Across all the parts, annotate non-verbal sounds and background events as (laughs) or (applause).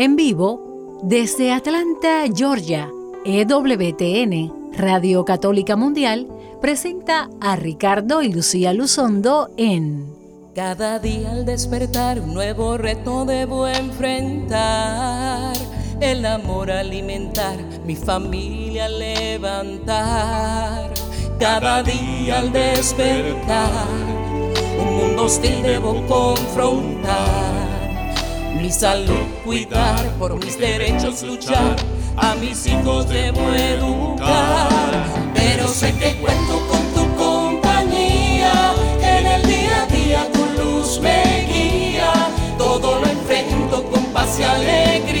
En vivo, desde Atlanta, Georgia, EWTN, Radio Católica Mundial, presenta a Ricardo y Lucía Luzondo en Cada día al despertar un nuevo reto debo enfrentar. El amor alimentar, mi familia levantar. Cada día al despertar, un mundo hostil debo confrontar mi salud por mis derechos luchar, a mis hijos debo educar. Pero sé que cuento con tu compañía, en el día a día tu luz me guía, todo lo enfrento con paz y alegría,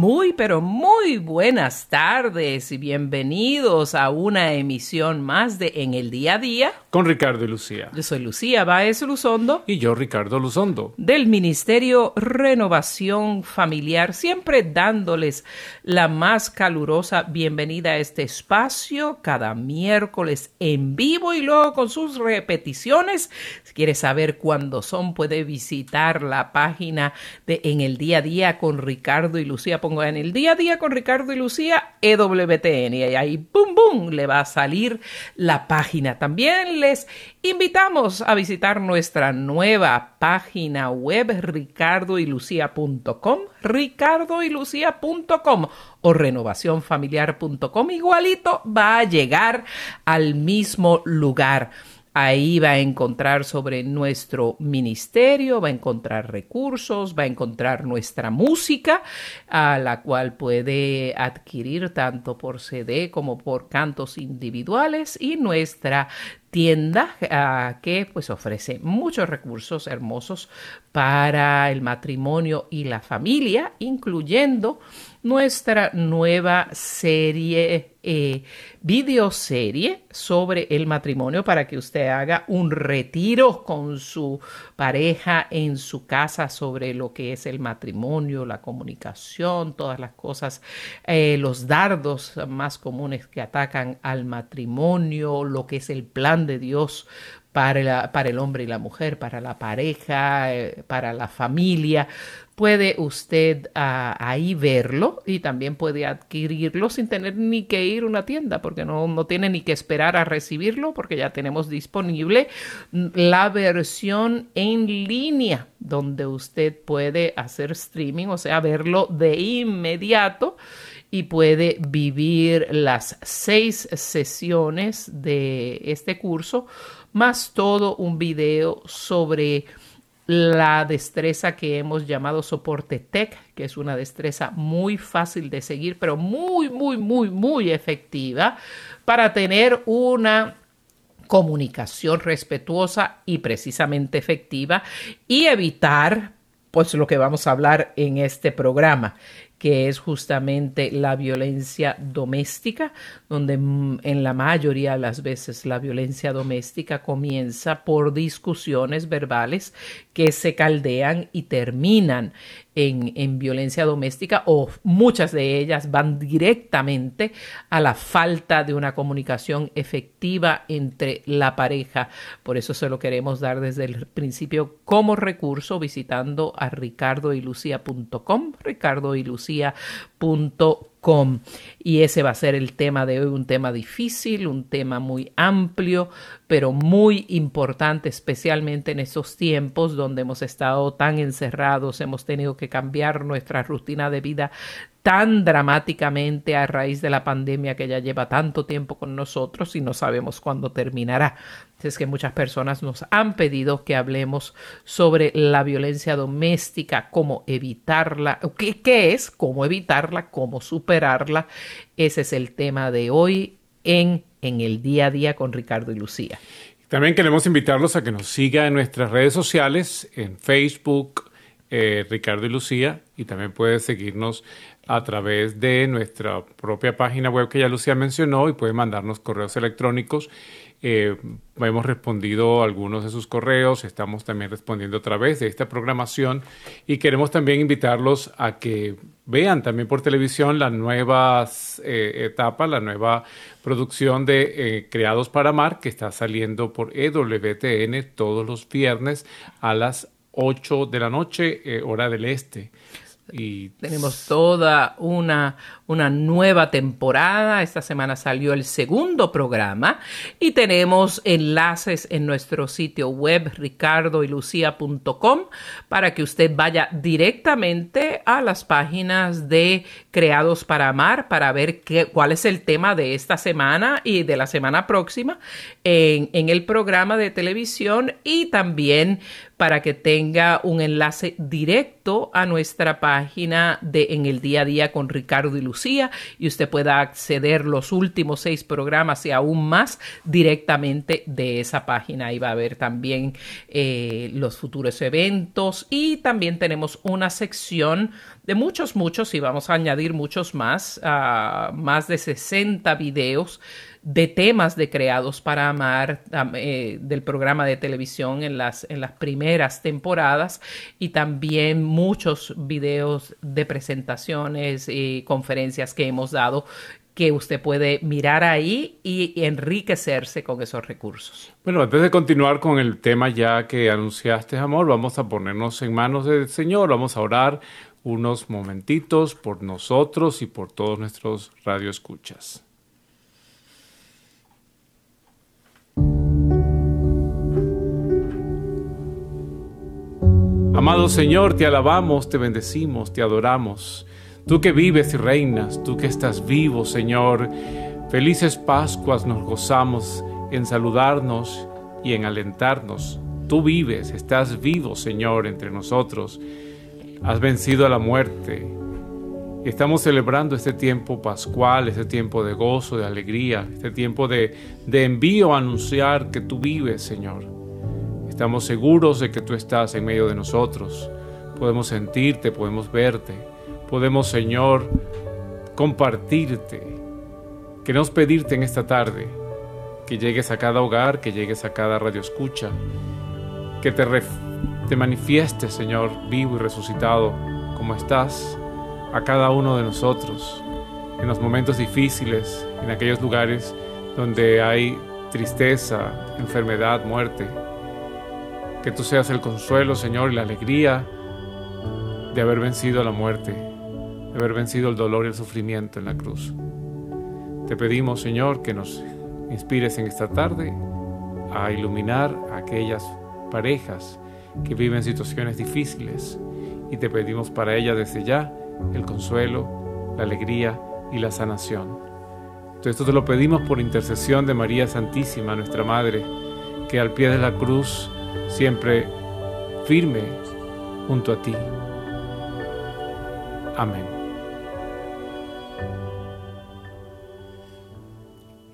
Muy, pero muy buenas tardes y bienvenidos a una emisión más de En el Día a Día. Con Ricardo y Lucía. Yo soy Lucía Baez Luzondo. Y yo, Ricardo Luzondo. Del Ministerio Renovación Familiar, siempre dándoles la más calurosa bienvenida a este espacio cada miércoles en vivo y luego con sus repeticiones. Si quiere saber cuándo son, puede visitar la página de En el Día a Día con Ricardo y Lucía en el día a día con Ricardo y Lucía, EWTN, y ahí, boom, boom, le va a salir la página. También les invitamos a visitar nuestra nueva página web, ricardoylucía.com, ricardoylucía.com o renovacionfamiliar.com, igualito va a llegar al mismo lugar. Ahí va a encontrar sobre nuestro ministerio, va a encontrar recursos, va a encontrar nuestra música, a la cual puede adquirir tanto por CD como por cantos individuales y nuestra tienda uh, que pues ofrece muchos recursos hermosos para el matrimonio y la familia, incluyendo nuestra nueva serie, eh, videoserie sobre el matrimonio para que usted haga un retiro con su pareja en su casa sobre lo que es el matrimonio, la comunicación, todas las cosas, eh, los dardos más comunes que atacan al matrimonio, lo que es el plan de Dios para, el hombre y la mujer, para la pareja, eh, para la familia. Puede usted uh, ahí verlo y también puede adquirirlo sin tener ni que ir a una tienda, porque no, no tiene ni que esperar a recibirlo, porque ya tenemos disponible la versión en línea, donde usted puede hacer streaming, o sea, verlo de inmediato y puede vivir las seis sesiones de este curso, más todo un video sobre la destreza que hemos llamado soporte tech, que es una destreza muy fácil de seguir, pero muy, muy, muy, muy efectiva para tener una comunicación respetuosa y precisamente efectiva y evitar pues lo que vamos a hablar en este programa, que es justamente la violencia doméstica, donde en la mayoría de las veces la violencia doméstica comienza por discusiones verbales que se caldean y terminan en, en, violencia doméstica o muchas de ellas van directamente a la falta de una comunicación efectiva entre la pareja. Por eso se lo queremos dar desde el principio como recurso visitando a ricardoylucia.com, ricardoylucia.com y ese va a ser el tema de hoy, un tema difícil, un tema muy amplio, pero muy importante, especialmente en estos tiempos donde hemos estado tan encerrados, hemos tenido que cambiar nuestra rutina de vida tan dramáticamente a raíz de la pandemia que ya lleva tanto tiempo con nosotros y no sabemos cuándo terminará. Es que muchas personas nos han pedido que hablemos sobre la violencia doméstica, cómo evitarla, qué, es, cómo evitarla, cómo superarla. Ese es el tema de hoy en, en el día a día con Ricardo y Lucía. También queremos invitarlos a que nos sigan en nuestras redes sociales, en Facebook, eh, Ricardo y Lucía, y también puede seguirnos a través de nuestra propia página web que ya Lucía mencionó y puede mandarnos correos electrónicos Eh, hemos respondido algunos de sus correos, estamos también respondiendo a través de esta programación y queremos también invitarlos a que vean también por televisión la nueva eh, etapa, la nueva producción de eh, Creados para Amar que está saliendo por EWTN todos los viernes a las 8 de la noche, hora del este. Y tenemos toda una, una nueva temporada. Esta semana salió el segundo programa y tenemos enlaces en nuestro sitio web ricardoylucia.com para que usted vaya directamente a las páginas de Creados para Amar para ver qué, cuál es el tema de esta semana y de la semana próxima en, en el programa de televisión y también para que tenga un enlace directo a nuestra página de En el Día a Día con Ricardo y Lucía y usted pueda acceder los últimos seis programas y aún más directamente de esa página. Ahí va a haber también eh, los futuros eventos y también tenemos una sección de muchos, muchos y vamos a añadir muchos más, uh, más de 60 videos de temas de Creados para Amar eh, del programa de televisión en las, en las primeras temporadas y también muchos videos de presentaciones y conferencias que hemos dado que usted puede mirar ahí y enriquecerse con esos recursos. Bueno, antes de continuar con el tema ya que anunciaste, amor, vamos a ponernos en manos del Señor, vamos a orar unos momentitos por nosotros y por todos nuestros radioescuchas. Amado Señor, te alabamos, te bendecimos, te adoramos. Tú que vives y reinas, tú que estás vivo, Señor. Felices Pascuas nos gozamos en saludarnos y en alentarnos. Tú vives, estás vivo, Señor, entre nosotros. Has vencido a la muerte. Estamos celebrando este tiempo pascual, este tiempo de gozo, de alegría, este tiempo de, de envío a anunciar que tú vives, Señor. Estamos seguros de que tú estás en medio de nosotros. Podemos sentirte, podemos verte. Podemos, Señor, compartirte. Queremos pedirte en esta tarde que llegues a cada hogar, que llegues a cada radio escucha, que te, te manifiestes, Señor, vivo y resucitado, como estás, a cada uno de nosotros, en los momentos difíciles, en aquellos lugares donde hay tristeza, enfermedad, muerte. Que tú seas el consuelo, Señor, y la alegría de haber vencido la muerte, de haber vencido el dolor y el sufrimiento en la cruz. Te pedimos, Señor, que nos inspires en esta tarde a iluminar a aquellas parejas que viven situaciones difíciles y te pedimos para ellas desde ya el consuelo, la alegría y la sanación. Todo esto te lo pedimos por intercesión de María Santísima, nuestra Madre, que al pie de la cruz siempre firme junto a ti. Amén.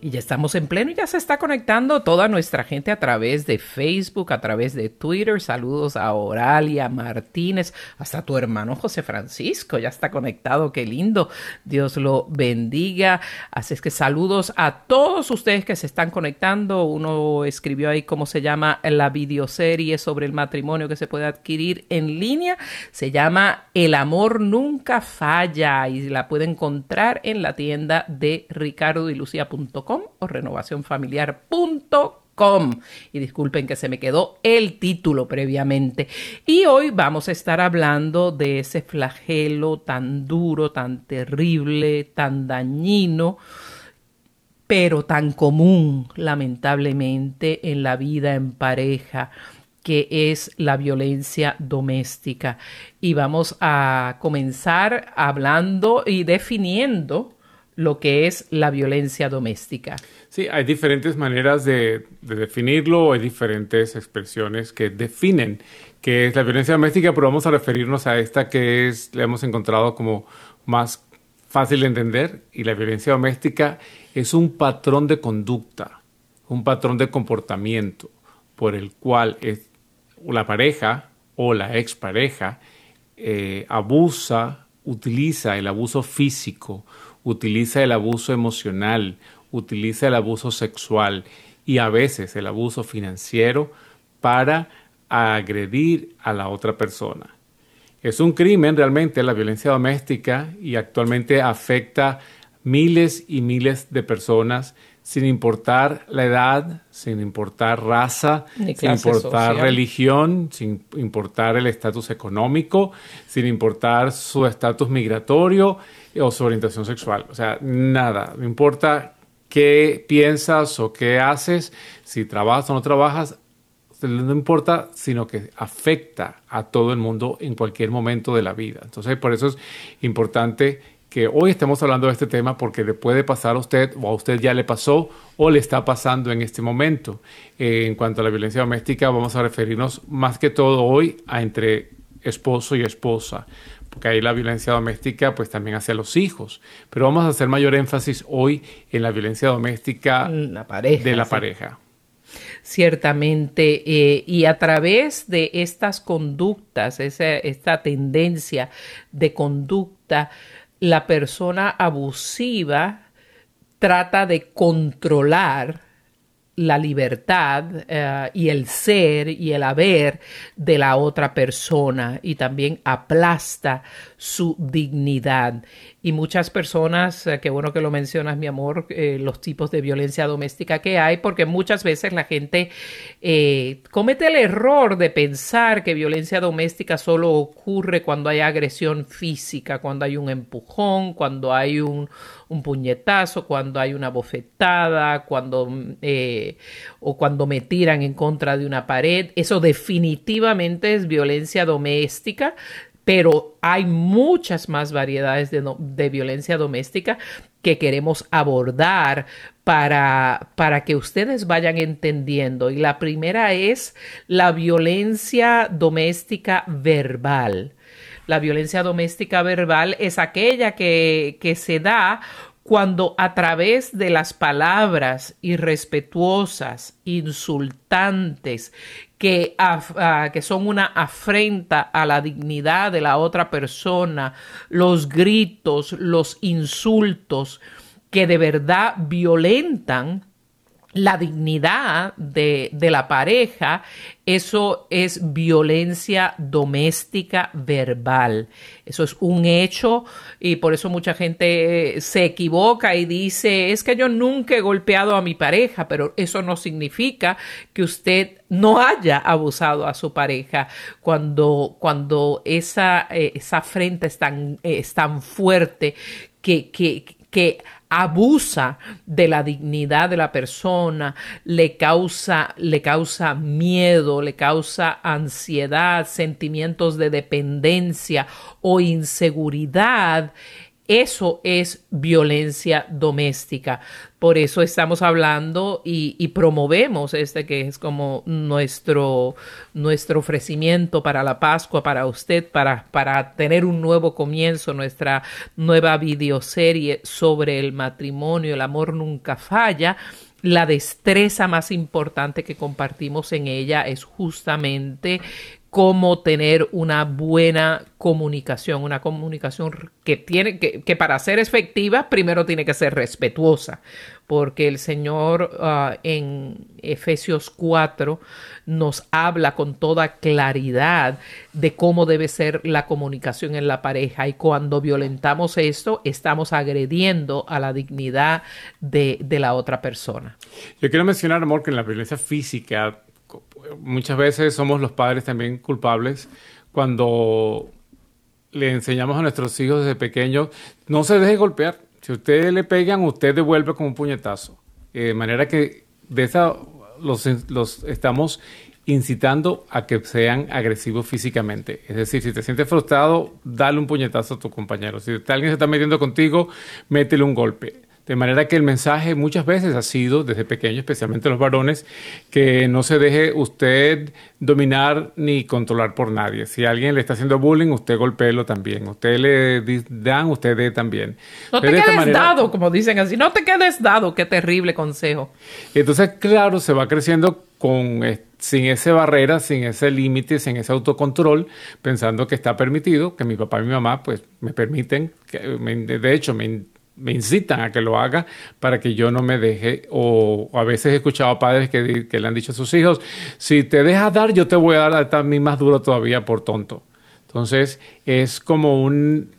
Y ya estamos en pleno y ya se está conectando toda nuestra gente a través de Facebook, a través de Twitter. Saludos a Oralia Martínez, hasta tu hermano José Francisco, ya está conectado, qué lindo. Dios lo bendiga. Así es que saludos a todos ustedes que se están conectando. Uno escribió ahí cómo se llama la videoserie sobre el matrimonio que se puede adquirir en línea. Se llama El amor nunca falla y la puede encontrar en la tienda de ricardoylucia.com o renovacionfamiliar.com. Y disculpen que se me quedó el título previamente. Y hoy vamos a estar hablando de ese flagelo tan duro, tan terrible, tan dañino pero tan común, lamentablemente, en la vida en pareja, que es la violencia doméstica. Y vamos a comenzar hablando y definiendo lo que es la violencia doméstica. Sí, hay diferentes maneras de, definirlo, hay diferentes expresiones que definen qué es la violencia doméstica, pero vamos a referirnos a esta que es, le hemos encontrado como más fácil de entender, y la violencia doméstica es un patrón de conducta, un patrón de comportamiento por el cual la pareja o la expareja eh, abusa, utiliza el abuso físico, utiliza el abuso emocional, utiliza el abuso sexual y a veces el abuso financiero para agredir a la otra persona. Es un crimen realmente la violencia doméstica y actualmente afecta miles y miles de personas sin importar la edad, sin importar raza, sin importar religión, sin importar el estatus económico, sin importar su estatus migratorio o su orientación sexual. O sea, nada, no importa qué piensas o qué haces, si trabajas o no trabajas, no importa, sino que afecta a todo el mundo en cualquier momento de la vida. Entonces, por eso es importante que hoy estemos hablando de este tema porque le puede pasar a usted o a usted ya le pasó o le está pasando en este momento. En cuanto a la violencia doméstica, vamos a referirnos más que todo hoy a entre esposo y esposa, porque ahí la violencia doméstica pues también hacia los hijos, pero vamos a hacer mayor énfasis hoy en la violencia doméstica la pareja, de la pareja. Ciertamente, eh, y a través de estas conductas, esta tendencia de conducta, la persona abusiva trata de controlar la libertad eh, y el ser y el haber de la otra persona y también aplasta su dignidad. Y muchas personas, eh, qué bueno que lo mencionas, mi amor, eh, los tipos de violencia doméstica que hay, porque muchas veces la gente eh, comete el error de pensar que violencia doméstica solo ocurre cuando hay agresión física, cuando hay un empujón, cuando hay un, un puñetazo, cuando hay una bofetada, cuando o cuando me tiran en contra de una pared. Eso definitivamente es violencia doméstica pero hay muchas más variedades de, violencia doméstica que queremos abordar para, para que ustedes vayan entendiendo. Y la primera es la violencia doméstica verbal. La violencia doméstica verbal es aquella que, que se da cuando a través de las palabras irrespetuosas, insultantes, que, ah, que, son una afrenta a la dignidad de la otra persona, los gritos, los insultos que de verdad violentan la dignidad de, de, la pareja, eso es violencia doméstica verbal. Eso es un hecho y por eso mucha gente se equivoca y dice, es que yo nunca he golpeado a mi pareja, pero eso no significa que usted no haya abusado a su pareja cuando, cuando esa, eh, esa afrenta es tan, es tan fuerte que, que abusa de la dignidad de la persona, le causa, le causa miedo, le causa ansiedad, sentimientos de dependencia o inseguridad, eso es violencia doméstica. Por eso estamos hablando y, promovemos este que es como nuestro, nuestro ofrecimiento para la Pascua, para usted, para, para tener un nuevo comienzo, nuestra nueva videoserie sobre el matrimonio, el amor nunca falla la destreza más importante que compartimos en ella es justamente cómo tener una buena comunicación, una comunicación que tiene que, para ser efectiva primero tiene que ser respetuosa, porque el Señor ah, en Efesios 4 nos habla con toda claridad de cómo debe ser la comunicación en la pareja y cuando violentamos esto estamos agrediendo a la dignidad de, de la otra persona. Yo quiero mencionar, amor, que en la violencia física muchas veces somos los padres también culpables cuando le enseñamos a nuestros hijos desde pequeños, no se deje golpear. Si ustedes le pegan, usted devuelve con un puñetazo. Eh, de manera que de esa los, los estamos incitando a que sean agresivos físicamente. Es decir, si te sientes frustrado, dale un puñetazo a tu compañero. Si alguien se está metiendo contigo, métele un golpe. De manera que el mensaje muchas veces ha sido, desde pequeño, especialmente los varones, que no se deje usted dominar ni controlar por nadie. Si alguien le está haciendo bullying, usted golpeelo también. Usted le dan, usted dé también. No te quedes dado, como dicen así. No te quedes dado. Qué terrible consejo. Entonces, claro, se va creciendo con eh, sin esa barrera, sin ese límite, sin ese autocontrol, pensando que está permitido, que mi papá y mi mamá pues me permiten, que, de hecho me me incitan a que lo haga para que yo no me deje. O, a veces he escuchado a padres que, que, le han dicho a sus hijos, si te dejas dar, yo te voy a dar a mí más duro todavía por tonto. Entonces es como un,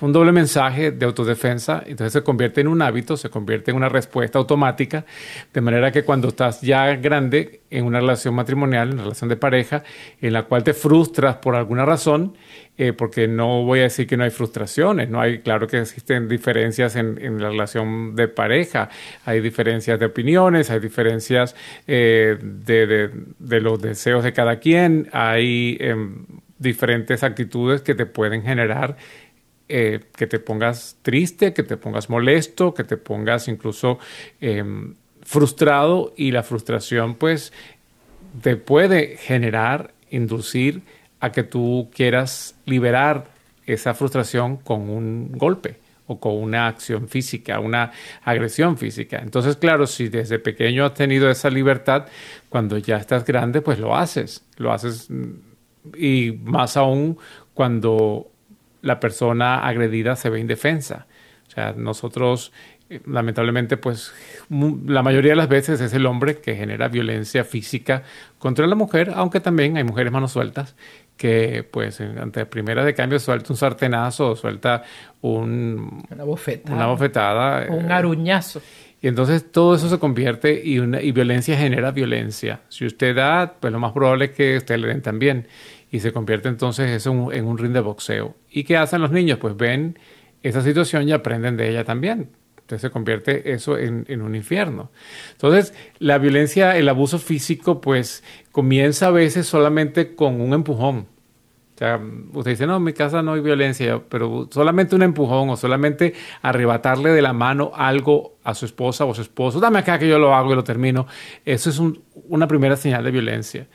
un doble mensaje de autodefensa, entonces se convierte en un hábito, se convierte en una respuesta automática, de manera que cuando estás ya grande en una relación matrimonial, en relación de pareja, en la cual te frustras por alguna razón, eh, porque no voy a decir que no hay frustraciones, no hay, claro que existen diferencias en, la relación de pareja, hay diferencias de opiniones, hay diferencias eh, de, de, los deseos de cada quien, hay em, diferentes actitudes que te pueden generar eh, que te pongas triste, que te pongas molesto, que te pongas incluso em, frustrado y la frustración pues te puede generar, inducir a que tú quieras liberar esa frustración con un golpe o con una acción física, una agresión física. Entonces, claro, si desde pequeño has tenido esa libertad, cuando ya estás grande, pues lo haces, lo haces mm, y más aún cuando la persona agredida se ve indefensa. O sea, nosotros eh, lamentablemente, pues la mayoría de las veces es el hombre que genera violencia física contra la mujer, aunque también hay mujeres manos sueltas que, pues, ante primera de cambio suelta un sartenazo o suelta un, una bofetada, una bofetada un eh, aruñazo. Y entonces todo eso se convierte y, una, y violencia genera violencia. Si usted da, pues lo más probable es que usted le den también y se convierte entonces eso en un ring de boxeo. ¿Y qué hacen los niños? Pues ven esa situación y aprenden de ella también. Entonces se convierte eso en, un infierno. Entonces, la violencia, el abuso físico, pues comienza a veces solamente con un empujón. O sea, usted dice, no, en mi casa no hay violencia, pero solamente un empujón o solamente arrebatarle de la mano algo a su esposa o a su esposo, dame acá que yo lo hago y lo termino. Eso es una primera señal de violencia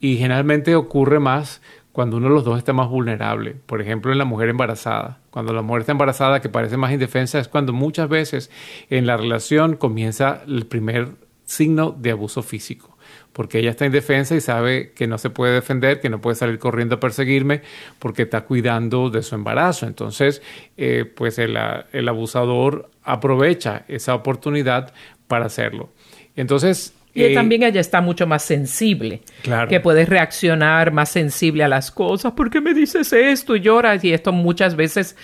y generalmente ocurre más cuando uno de los dos está más vulnerable. Por ejemplo, en la mujer embarazada. Cuando la mujer está embarazada, que parece más indefensa, es cuando muchas veces en la relación comienza el primer signo de abuso físico. Porque ella está indefensa y sabe que no se puede defender, que no puede salir corriendo a perseguirme porque está cuidando de su embarazo. Entonces, eh, pues el, el abusador aprovecha esa oportunidad para hacerlo. Entonces, y también ella está mucho más sensible, claro. que puede reaccionar más sensible a las cosas. ¿Por qué me dices esto? Y lloras. Y esto muchas veces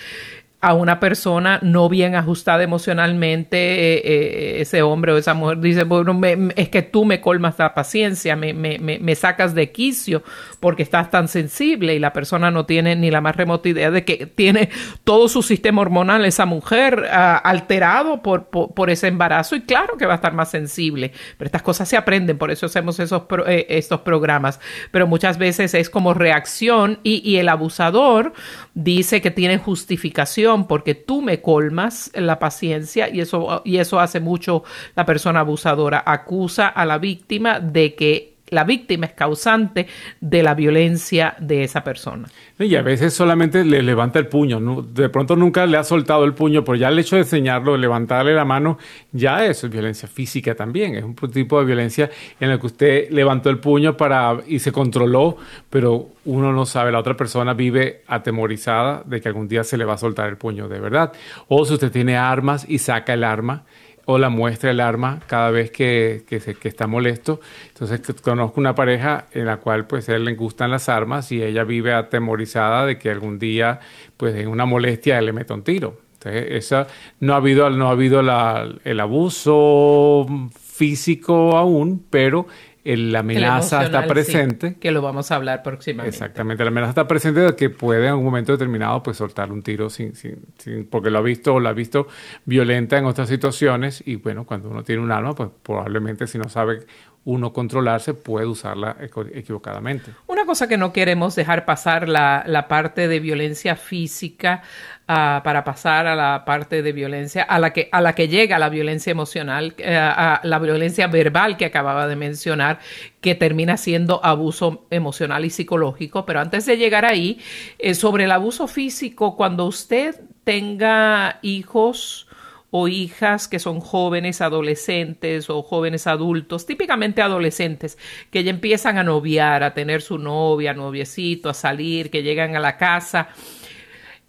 a una persona no bien ajustada emocionalmente, eh, eh, ese hombre o esa mujer dice, bueno, es que tú me colmas la paciencia, me, me, me, sacas de quicio porque estás tan sensible y la persona no tiene ni la más remota idea de que tiene todo su sistema hormonal, esa mujer, ah, alterado por, por, ese embarazo. Y claro que va a estar más sensible, pero estas cosas se aprenden, por eso hacemos esos eh, estos programas, pero muchas veces es como reacción y, y el abusador dice que tiene justificación porque tú me colmas la paciencia y eso, y eso hace mucho la persona abusadora. Acusa a la víctima de que la víctima es causante de la violencia de esa persona. Y a veces solamente le levanta el puño, de pronto nunca le ha soltado el puño, pero ya el hecho de enseñarlo, levantarle la mano, ya eso es violencia física también, es un tipo de violencia en el que usted levantó el puño para y se controló, pero uno no sabe, la otra persona vive atemorizada de que algún día se le va a soltar el puño de verdad. O si usted tiene armas y saca el arma, o la muestra el arma cada vez que, que, está molesto. Entonces conozco una pareja en la cual pues a él le gustan las armas y ella vive atemorizada de que algún día pues en una molestia él le meta un tiro. Entonces esa, no ha habido, no ha habido el abuso físico aún, pero la amenaza está presente. que lo vamos a hablar próximamente. Exactamente, la amenaza está presente de que puede en un momento determinado pues soltar un tiro sin, sin, porque lo ha visto o la ha visto violenta en otras situaciones y bueno, cuando uno tiene un arma pues probablemente si no sabe uno controlarse puede usarla equivocadamente. Una cosa que no queremos dejar pasar la, la parte de violencia física uh, para pasar a la parte de violencia a la que, a la que llega la violencia emocional, uh, a la violencia verbal que acababa de mencionar, que termina siendo abuso emocional y psicológico. Pero antes de llegar ahí, eh, sobre el abuso físico, cuando usted tenga hijos, o hijas que son jóvenes adolescentes o jóvenes adultos, típicamente adolescentes, que ya empiezan a noviar, a tener su novia, noviecito, a salir, que llegan a la casa.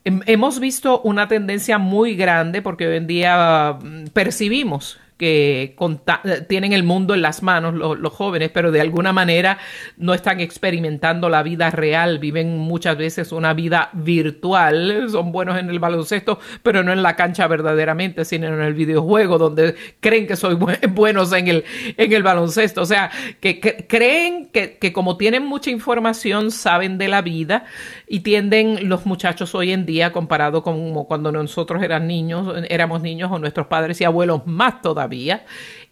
hemos visto una tendencia muy grande porque hoy en día mm, percibimos que tienen el mundo en las manos los, jóvenes, pero de alguna manera no están experimentando la vida real, viven muchas veces una vida virtual, son buenos en el baloncesto, pero no en la cancha verdaderamente, sino en el videojuego, donde creen que son (laughs) buenos en el, en el baloncesto. O sea, que, creen que, como tienen mucha información, saben de la vida y tienden los muchachos hoy en día, comparado con cuando nosotros eran niños, éramos niños o nuestros padres y abuelos más todavía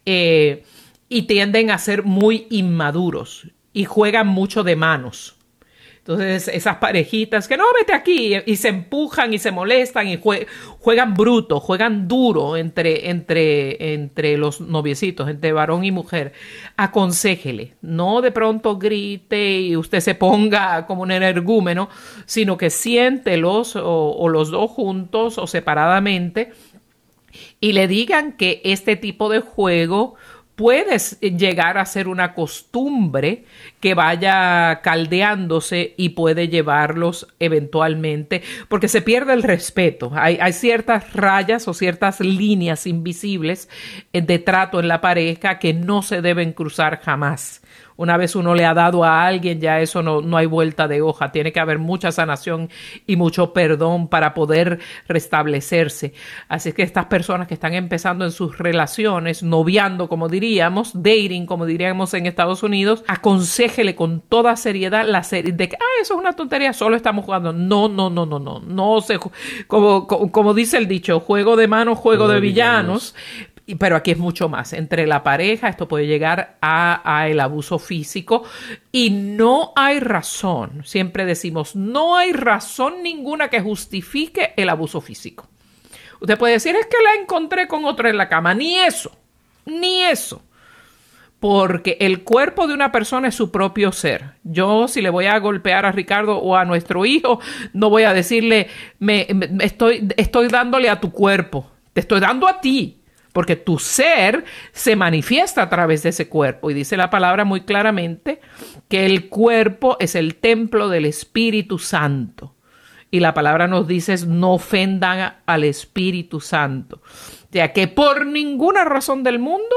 eh, y tienden a ser muy inmaduros y juegan mucho de manos. Entonces, esas parejitas que no, vete aquí, y se empujan y se molestan y juegan bruto, juegan duro entre, entre, entre los noviecitos, entre varón y mujer. Aconsejele, no de pronto grite y usted se ponga como un energúmeno, sino que siéntelos o los dos juntos o separadamente y le digan que este tipo de juego puede llegar a ser una costumbre que vaya caldeándose y puede llevarlos eventualmente, porque se pierde el respeto. Hay, ciertas rayas o ciertas líneas invisibles de trato en la pareja que no se deben cruzar jamás. Una vez uno le ha dado a alguien, ya eso no, no hay vuelta de hoja. Tiene que haber mucha sanación y mucho perdón para poder restablecerse. Así que estas personas que están empezando en sus relaciones, noviando, como diríamos, dating, como diríamos en Estados Unidos, aconsejele con toda seriedad la serie de que, ah, eso es una tontería, solo estamos jugando. No, no, no, no, no. No se, como, como, dice el dicho, juego de manos, juego, de, villanos pero aquí es mucho más. Entre la pareja, esto puede llegar a, el abuso físico y no hay razón, siempre decimos, no hay razón ninguna que justifique el abuso físico. Usted puede decir, es que la encontré con otra en la cama, ni eso, ni eso. Porque el cuerpo de una persona es su propio ser. Yo, si le voy a golpear a Ricardo o a nuestro hijo, no voy a decirle, me estoy, estoy dándole a tu cuerpo, te estoy dando a ti porque tu ser se manifiesta a través de ese cuerpo. Y dice la palabra muy claramente que el cuerpo es el templo del Espíritu Santo. Y la palabra nos dice no ofendan al Espíritu Santo. Ya que por ninguna razón del mundo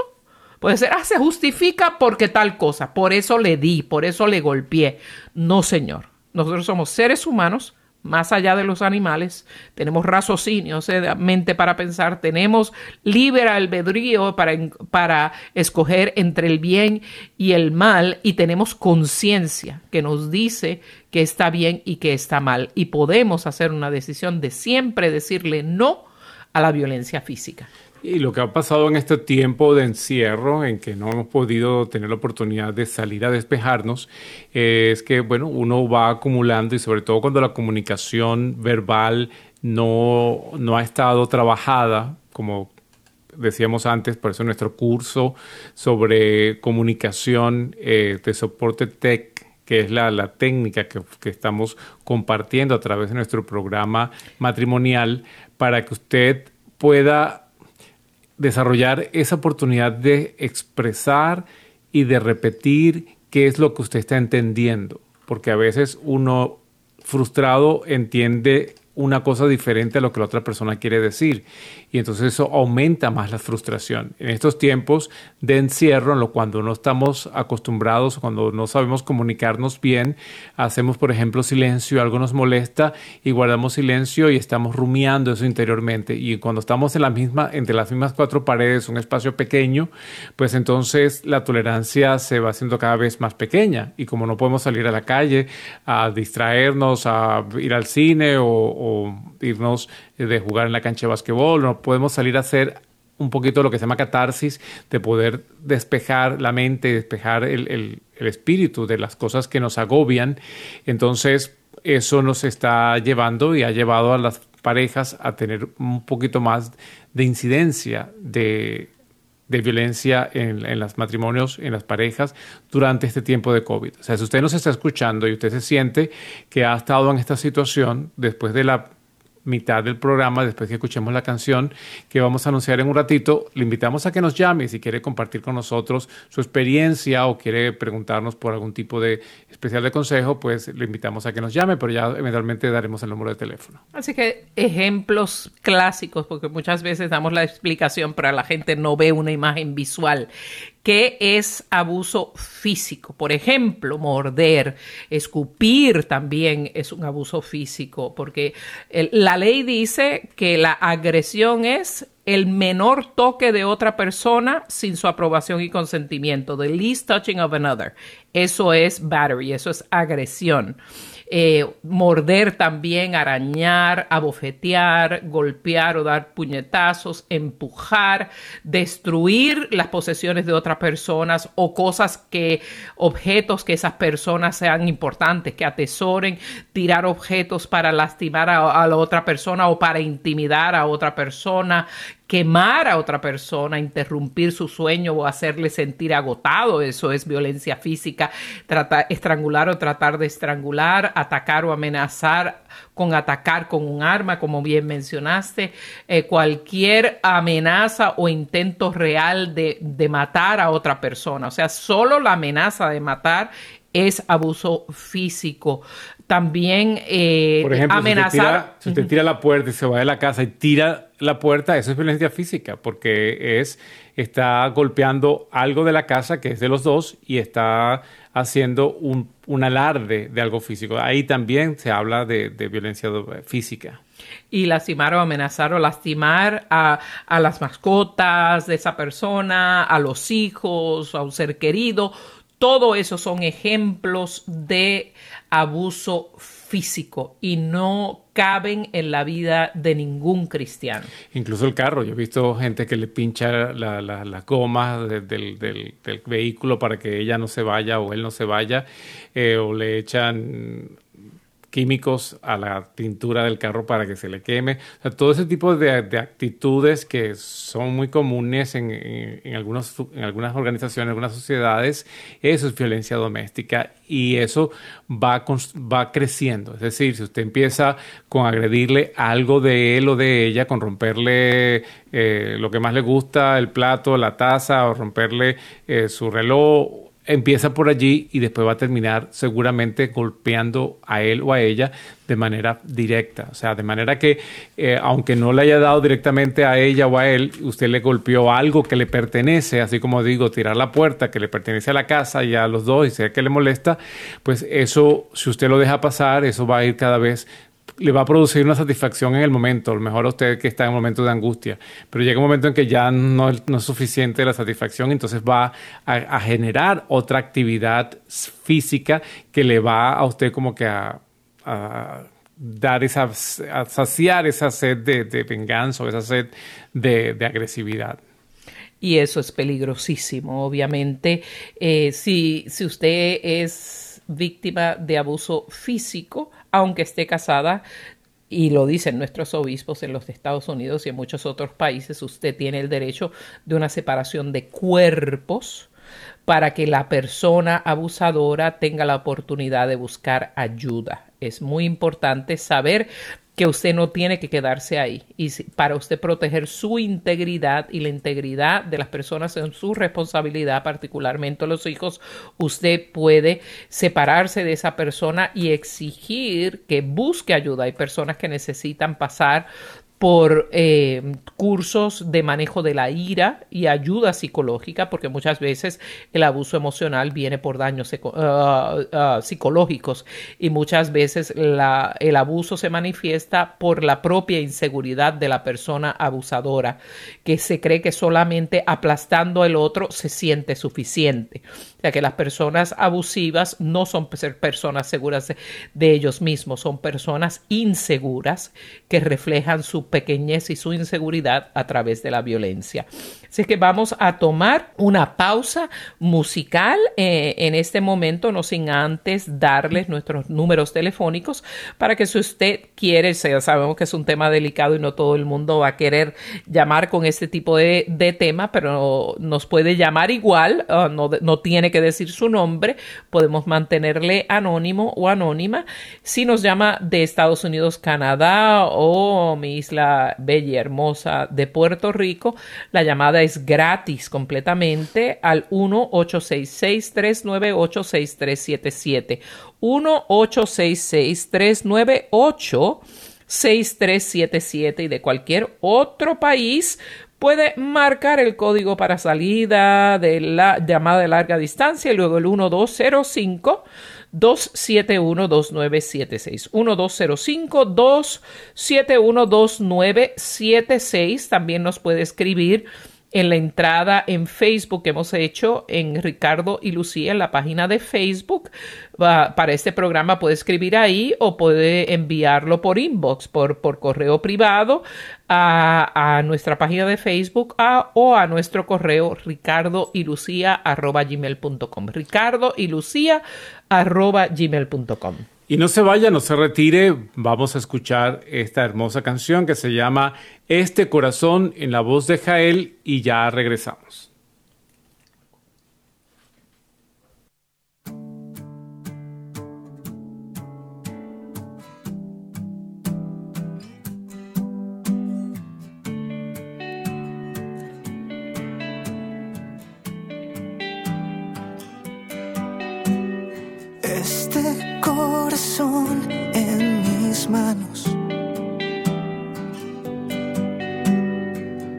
puede ser, ah, se justifica porque tal cosa, por eso le di, por eso le golpeé. No, Señor. Nosotros somos seres humanos más allá de los animales, tenemos raciocinio, o mente para pensar, tenemos libre albedrío para, para escoger entre el bien y el mal y tenemos conciencia que nos dice que está bien y que está mal y podemos hacer una decisión de siempre decirle no a la violencia física. Y lo que ha pasado en este tiempo de encierro, en que no hemos podido tener la oportunidad de salir a despejarnos, es que, bueno, uno va acumulando y sobre todo cuando la comunicación verbal no, no ha estado trabajada, como decíamos antes, por eso nuestro curso sobre comunicación eh, de soporte tech que es la, la técnica que, que, estamos compartiendo a través de nuestro programa matrimonial, para que usted pueda desarrollar esa oportunidad de expresar y de repetir qué es lo que usted está entendiendo, porque a veces uno frustrado entiende una cosa diferente a lo que la otra persona quiere decir. Y entonces eso aumenta más la frustración. En estos tiempos de encierro, cuando no estamos acostumbrados, cuando no sabemos comunicarnos bien, hacemos, por ejemplo, silencio, algo nos molesta y guardamos silencio y estamos rumiando eso interiormente. Y cuando estamos en la misma, entre las mismas cuatro paredes, un espacio pequeño, pues entonces la tolerancia se va haciendo cada vez más pequeña. Y como no podemos salir a la calle a distraernos, a ir al cine o o irnos de jugar en la cancha de básquetbol, no podemos salir a hacer un poquito lo que se llama catarsis, de poder despejar la mente, despejar el, el espíritu de las cosas que nos agobian. Entonces, eso nos está llevando y ha llevado a las parejas a tener un poquito más de incidencia de, de violencia en, en, los matrimonios, en las parejas, durante este tiempo de COVID. O sea, si usted nos está escuchando y usted se siente que ha estado en esta situación después de la mitad del programa, después que escuchemos la canción que vamos a anunciar en un ratito, le invitamos a que nos llame si quiere compartir con nosotros su experiencia o quiere preguntarnos por algún tipo de especial de consejo, pues le invitamos a que nos llame, pero ya eventualmente daremos el número de teléfono. Así que ejemplos clásicos, porque muchas veces damos la explicación, pero la gente no ve una imagen visual. ¿Qué es abuso físico? Por ejemplo, morder, escupir también es un abuso físico, porque la ley dice que la agresión es el menor toque de otra persona sin su aprobación y consentimiento, the least touching of another. Eso es battery, eso es agresión. Eh, morder también, arañar, abofetear, golpear o dar puñetazos, empujar, destruir las posesiones de otras personas o cosas que, objetos que esas personas sean importantes, que atesoren, tirar objetos para lastimar a la otra persona o para intimidar a otra persona, quemar a otra persona, interrumpir su sueño o hacerle sentir agotado, eso es violencia física, tratar, estrangular o tratar de estrangular, atacar o amenazar con atacar con un arma, como bien mencionaste, eh, cualquier amenaza o intento real de, de matar a otra persona, o sea, solo la amenaza de matar es abuso físico. También eh, Por ejemplo, amenazar. Si usted, tira, la puerta y se va de la casa y tira la puerta, eso es violencia física, porque es está golpeando algo de la casa que es de los dos y está haciendo un, alarde de algo físico. Ahí también se habla de, violencia física y lastimar o amenazar o lastimar a, a, las mascotas de esa persona, a los hijos, a un ser querido, todo eso son ejemplos de abuso físico y no caben en la vida de ningún cristiano. Incluso el carro, yo he visto gente que le pincha las la, gomas del, vehículo para que ella no se vaya o él no se vaya, eh, o le echan químicos a la pintura del carro para que se le queme. O sea, todo ese tipo de, actitudes que son muy comunes en, en, algunos, en algunas organizaciones, en algunas sociedades, eso es violencia doméstica y eso va, va creciendo. Es decir, si usted empieza con agredirle algo de él o de ella, con romperle eh, lo que más le gusta, el plato, la taza, o romperle eh, su reloj, empieza por allí y después va a terminar seguramente golpeando a él o a ella de manera directa. O sea, de manera que eh, aunque no le haya dado directamente a ella o a él, usted le golpeó algo que le pertenece, así como digo, tirar la puerta que le pertenece a la casa y a los dos y sea que le molesta, pues eso, si usted lo deja pasar, eso va a ir cada vez le va a producir una satisfacción en el momento, a lo mejor a usted que está en un momento de angustia, pero llega un momento en que ya no, es suficiente la satisfacción, entonces va a, generar otra actividad física que le va a usted como que a, dar esa, a saciar esa sed de, venganza o esa sed de, agresividad y eso es peligrosísimo. Obviamente, eh, si, si usted es víctima de abuso físico, aunque esté casada, y lo dicen nuestros obispos en los Estados Unidos y en muchos otros países, usted tiene el derecho de una separación de cuerpos para que la persona abusadora tenga la oportunidad de buscar ayuda. Es muy importante saber que usted no tiene que quedarse ahí. Y para usted proteger su integridad y la integridad de las personas en su responsabilidad, particularmente los hijos, usted puede separarse de esa persona y exigir que busque ayuda. Hay personas que necesitan pasar por eh, cursos de manejo de la ira y ayuda psicológica, porque muchas veces el abuso emocional viene por daños ah, ah, psicológicos y muchas veces el abuso se manifiesta por la propia inseguridad de la persona abusadora, que se cree que solamente aplastando al otro se siente suficiente. O sea que las personas abusivas no son personas seguras de ellos mismos, son personas inseguras que reflejan su pequeñez y su inseguridad a través de la violencia. Así que vamos a tomar una pausa musical eh, en este momento, no sin antes darles nuestros números telefónicos para que si usted quiere, ya sabemos que es un tema delicado y no todo el mundo va a querer llamar con este tipo de, tema, pero nos puede llamar igual, ah, no, no tiene que decir su nombre, podemos mantenerle anónimo o anónima. Si nos llama de Estados Unidos, Canadá o mi isla bella y hermosa de Puerto Rico, la llamada es gratis completamente al 1-866-398-6377. 1-866-398-6377 y de cualquier otro país puede marcar el código para salida de la llamada de larga distancia y luego el 1205 271 2976 1205 271 2976 también nos puede escribir en la entrada en Facebook que hemos hecho en Ricardo y Lucía en la página de Facebook. para este programa puede escribir ahí o puede enviarlo por inbox, por, por correo privado a, nuestra página de Facebook o a nuestro correo ricardo y lucía arroba gmail.com. Ricardo y lucía arroba gmail.com. Y no se vaya, no se retire, vamos a escuchar esta hermosa canción que se llama Este corazón en la voz de Jael y ya regresamos. En mis manos.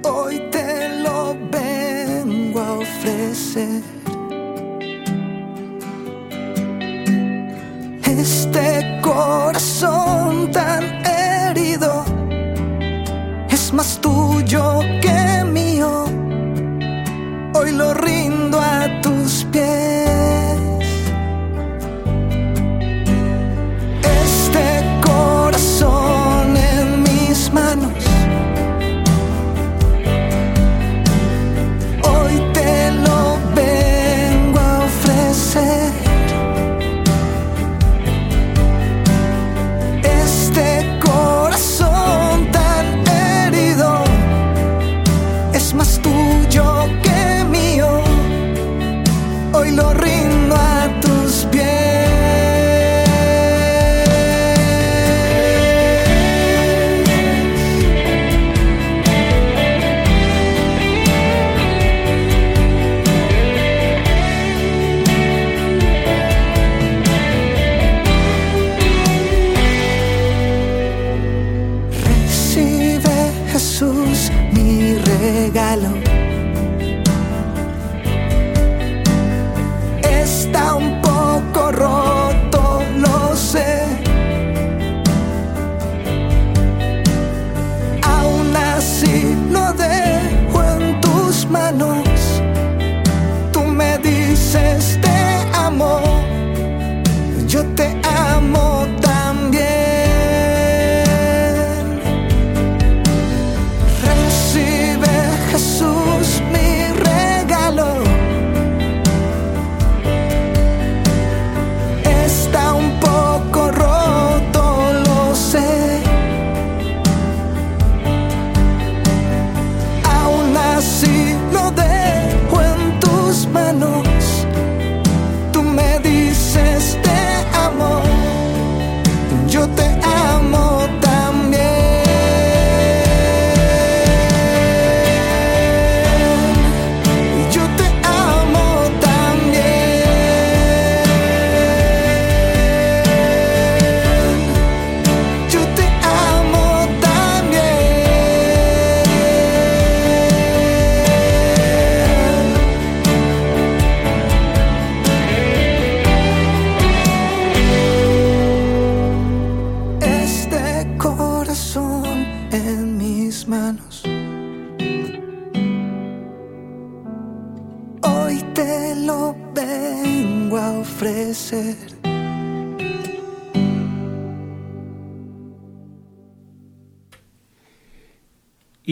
Hoy te lo vengo a ofrecer.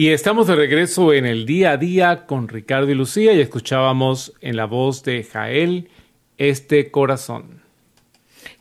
Y estamos de regreso en el día a día con Ricardo y Lucía y escuchábamos en la voz de Jael este corazón.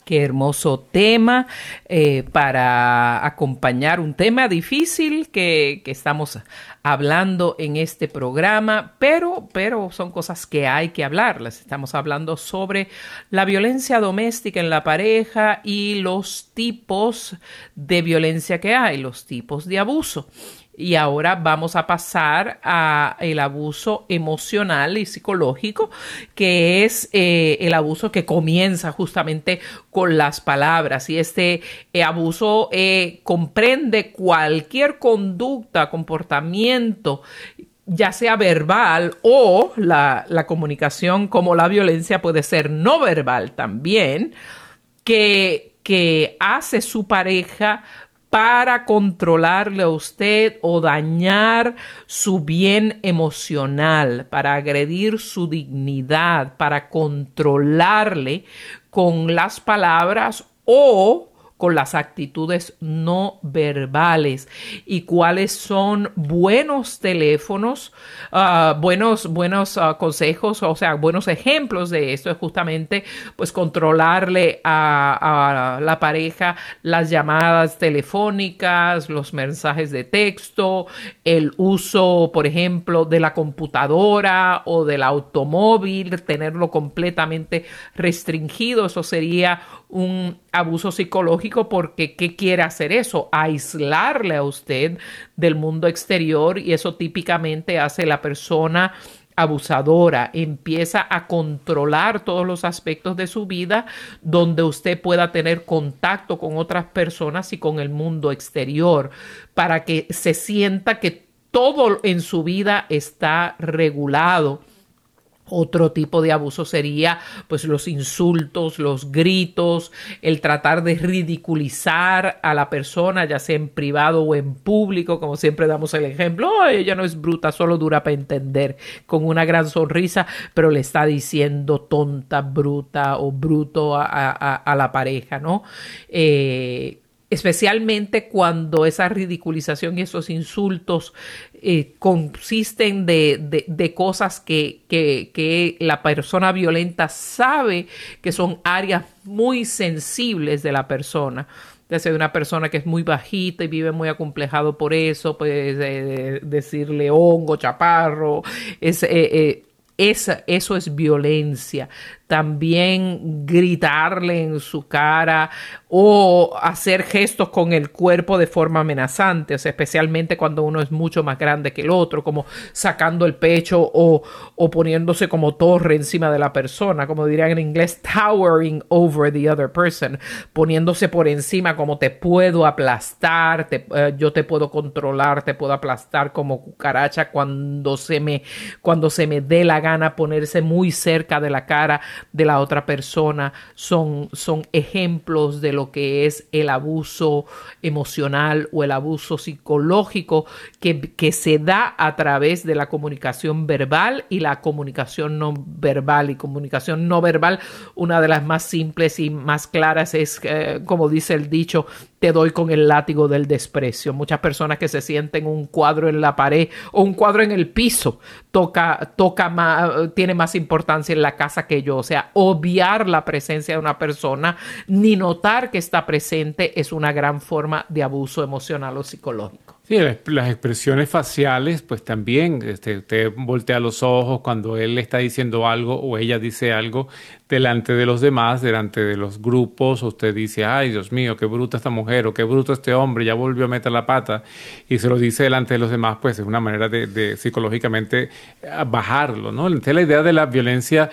Qué hermoso tema eh, para acompañar un tema difícil que, que, estamos hablando en este programa, pero, pero son cosas que hay que hablarlas. Estamos hablando sobre la violencia doméstica en la pareja y los tipos de violencia que hay, los tipos de abuso. Y ahora vamos a pasar a el abuso emocional y psicológico, que es eh, el abuso que comienza justamente con las palabras. Y este eh, abuso eh, comprende cualquier conducta, comportamiento ya sea verbal o la, la, comunicación como la violencia puede ser no verbal también, que, que hace su pareja para controlarle a usted o dañar su bien emocional, para agredir su dignidad, para controlarle con las palabras o con las actitudes no verbales. Y cuáles son buenos teléfonos, uh, buenos, buenos uh, consejos, o sea, buenos ejemplos de esto es justamente pues controlarle a, a la pareja las llamadas telefónicas, los mensajes de texto, el uso, por ejemplo, de la computadora o del automóvil, tenerlo completamente restringido, eso sería un abuso psicológico porque ¿qué quiere hacer eso? Aislarle a usted del mundo exterior y eso típicamente hace la persona abusadora, empieza a controlar todos los aspectos de su vida donde usted pueda tener contacto con otras personas y con el mundo exterior para que se sienta que todo en su vida está regulado otro tipo de abuso sería pues los insultos, los gritos, el tratar de ridiculizar a la persona, ya sea en privado o en público, como siempre damos el ejemplo, ella no es bruta, solo dura para entender, con una gran sonrisa, pero le está diciendo tonta, bruta o bruto a, a, a la pareja, ¿no? Eh, especialmente cuando esa ridiculización y esos insultos eh, consisten de, de, cosas que, que, la persona violenta sabe que son áreas muy sensibles de la persona. Desde una persona que es muy bajita y vive muy acomplejado por eso, pues eh, decirle hongo, chaparro, es, eh, esa, eso es violencia. También gritarle en su cara o hacer gestos con el cuerpo de forma amenazante, o sea, especialmente cuando uno es mucho más grande que el otro, como sacando el pecho o, o poniéndose como torre encima de la persona, como dirían en inglés, towering over the other person, poniéndose por encima como te puedo aplastar, te, uh, yo te puedo controlar, te puedo aplastar como cucaracha cuando se me, cuando se me dé la gana ponerse muy cerca de la cara de la otra persona son, son ejemplos de lo que es el abuso emocional o el abuso psicológico que, que se da a través de la comunicación verbal y la comunicación no verbal. Y comunicación no verbal, una de las más simples y más claras es, eh, como dice el dicho, te doy con el látigo del desprecio. Muchas personas que se sienten un cuadro en la pared o un cuadro en el piso toca, toca más, tiene más importancia en la casa que yo. O sea, obviar la presencia de una persona ni notar que está presente es una gran forma de abuso emocional o psicológico. Las expresiones faciales, pues también, este, usted voltea los ojos cuando él está diciendo algo o ella dice algo delante de los demás, delante de los grupos, usted dice, ay Dios mío, qué bruta esta mujer o qué bruto este hombre, ya volvió a meter la pata y se lo dice delante de los demás, pues es una manera de, de psicológicamente bajarlo, ¿no? Entonces la idea de la violencia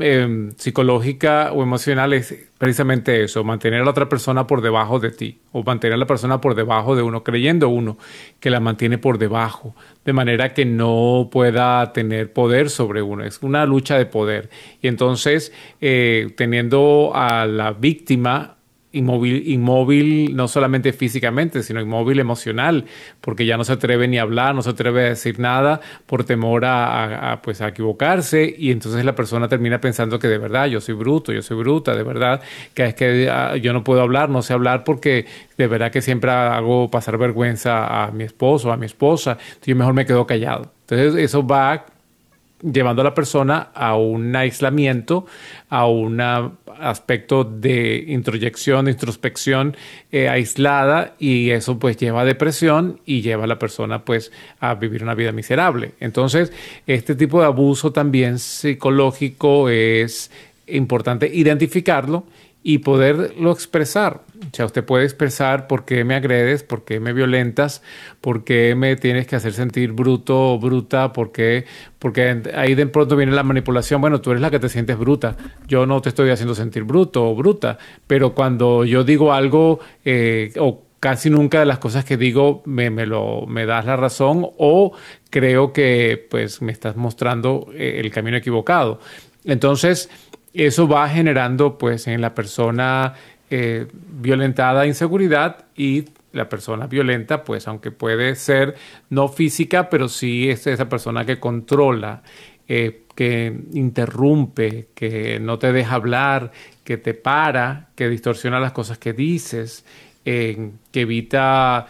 eh, psicológica o emocional es precisamente eso, mantener a la otra persona por debajo de ti o mantener a la persona por debajo de uno, creyendo uno que la mantiene por debajo, de manera que no pueda tener poder sobre uno. Es una lucha de poder. Y entonces, eh, teniendo a la víctima inmóvil, inmóvil no solamente físicamente, sino inmóvil emocional, porque ya no se atreve ni a hablar, no se atreve a decir nada por temor a, pues, a equivocarse y entonces la persona termina pensando que de verdad yo soy bruto, yo soy bruta, de verdad que es que ah, yo no puedo hablar, no sé hablar porque de verdad que siempre hago pasar vergüenza a mi esposo, a mi esposa, entonces yo mejor me quedo callado. Entonces eso va llevando a la persona a un aislamiento, a un aspecto de introyección, introspección eh, aislada y eso pues lleva a depresión y lleva a la persona pues a vivir una vida miserable. Entonces, este tipo de abuso también psicológico es importante identificarlo y poderlo expresar. O sea, usted puede expresar por qué me agredes, por qué me violentas, por qué me tienes que hacer sentir bruto o bruta, por qué, porque ahí de pronto viene la manipulación. Bueno, tú eres la que te sientes bruta. Yo no te estoy haciendo sentir bruto o bruta, pero cuando yo digo algo eh, o casi nunca de las cosas que digo me, me, lo, me das la razón o creo que pues me estás mostrando eh, el camino equivocado. Entonces, eso va generando pues en la persona eh, violentada inseguridad y la persona violenta pues aunque puede ser no física pero sí es esa persona que controla eh, que interrumpe que no te deja hablar que te para que distorsiona las cosas que dices eh, que evita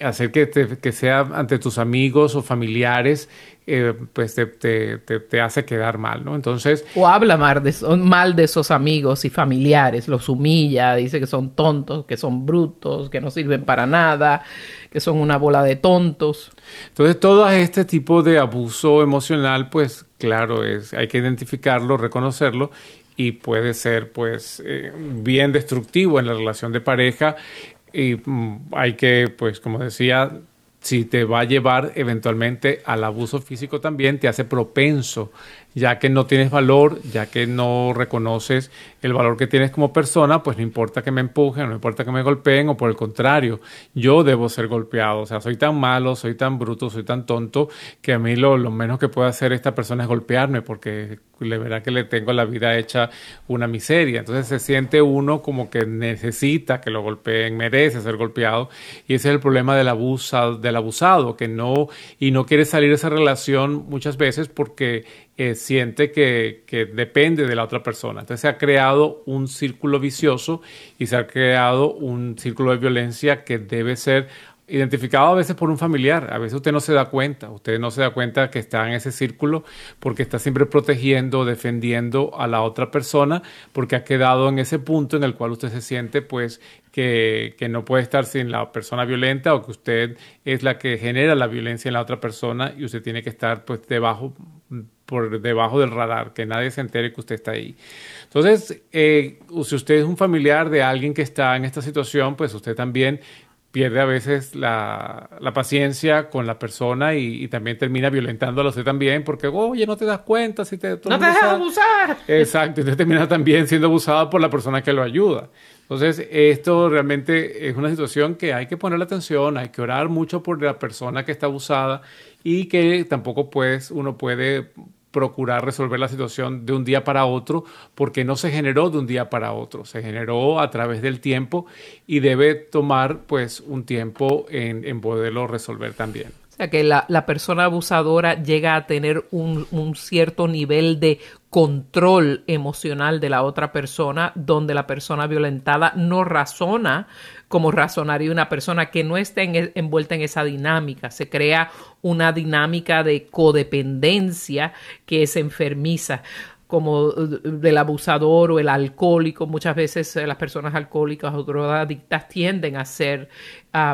hacer que, que sea ante tus amigos o familiares eh, pues te, te, te, hace quedar mal, ¿no? Entonces... O habla mal de, mal de esos amigos y familiares, los humilla, dice que son tontos, que son brutos, que no sirven para nada, que son una bola de tontos. Entonces todo este tipo de abuso emocional, pues claro, es, hay que identificarlo, reconocerlo y puede ser pues eh, bien destructivo en la relación de pareja y mm, hay que pues como decía si te va a llevar eventualmente al abuso físico también, te hace propenso ya que no tienes valor, ya que no reconoces el valor que tienes como persona, pues no importa que me empujen, no importa que me golpeen, o por el contrario, yo debo ser golpeado. O sea, soy tan malo, soy tan bruto, soy tan tonto, que a mí lo, menos que puede hacer esta persona es golpearme, porque le verá que le tengo la vida hecha una miseria. Entonces se siente uno como que necesita que lo golpeen, merece ser golpeado, y ese es el problema del abusado, del abusado, que no, y no quiere salir de esa relación muchas veces porque eh, siente que, depende de la otra persona. Entonces se ha creado un círculo vicioso y se ha creado un círculo de violencia que debe ser identificado a veces por un familiar. A veces usted no se da cuenta, usted no se da cuenta que está en ese círculo porque está siempre protegiendo, defendiendo a la otra persona, porque ha quedado en ese punto en el cual usted se siente pues que, que, no puede estar sin la persona violenta o que usted es la que genera la violencia en la otra persona y usted tiene que estar pues debajo por debajo del radar, que nadie se entere que usted está ahí. Entonces, eh, si usted es un familiar de alguien que está en esta situación, pues usted también pierde a veces la, paciencia con la persona y, también termina violentándola usted también porque, oye, no te das cuenta si te... No te dejas abusar. Exacto, usted termina también siendo abusado por la persona que lo ayuda. Entonces, esto realmente es una situación que hay que ponerle atención, hay que orar mucho por la persona que está abusada y que tampoco pues uno puede procurar resolver la situación de un día para otro, porque no se generó de un día para otro, se generó a través del tiempo y debe tomar pues un tiempo en, en poderlo resolver también. O sea que la, la persona abusadora llega a tener un, un, cierto nivel de control emocional de la otra persona, donde la persona violentada no razona como razonaría una persona que no esté e, envuelta en esa dinámica. Se crea una dinámica de codependencia que es enfermiza como eh, del abusador o el alcohólico. Muchas veces eh, las personas alcohólicas o drogadictas tienden a ser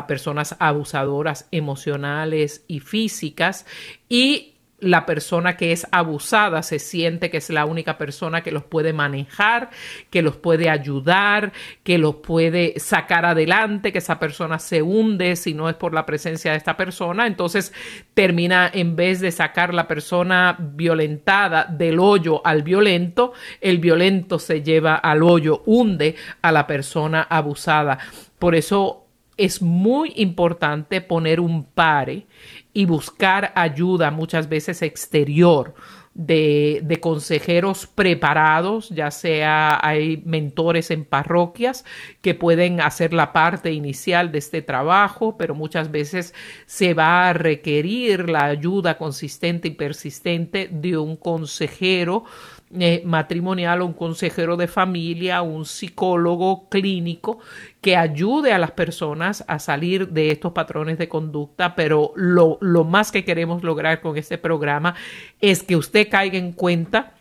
personas abusadoras emocionales y físicas y la persona que es abusada se siente que es la única persona que los puede manejar, que los puede ayudar, que los puede sacar adelante, que esa persona se hunde si no es por la presencia de esta persona. Entonces termina, en vez de sacar la persona violentada del hoyo al violento, el violento se lleva al hoyo, hunde a la persona abusada. Por eso es muy importante poner un pare y buscar ayuda muchas veces exterior de, consejeros preparados, ya sea hay mentores en parroquias que pueden hacer la parte inicial de este trabajo, pero muchas veces se va a requerir la ayuda consistente y persistente de un consejero eh, matrimonial o un consejero de familia, un psicólogo clínico que ayude a las personas a salir de estos patrones de conducta, pero lo, lo más que queremos lograr con este programa es que usted caiga en cuenta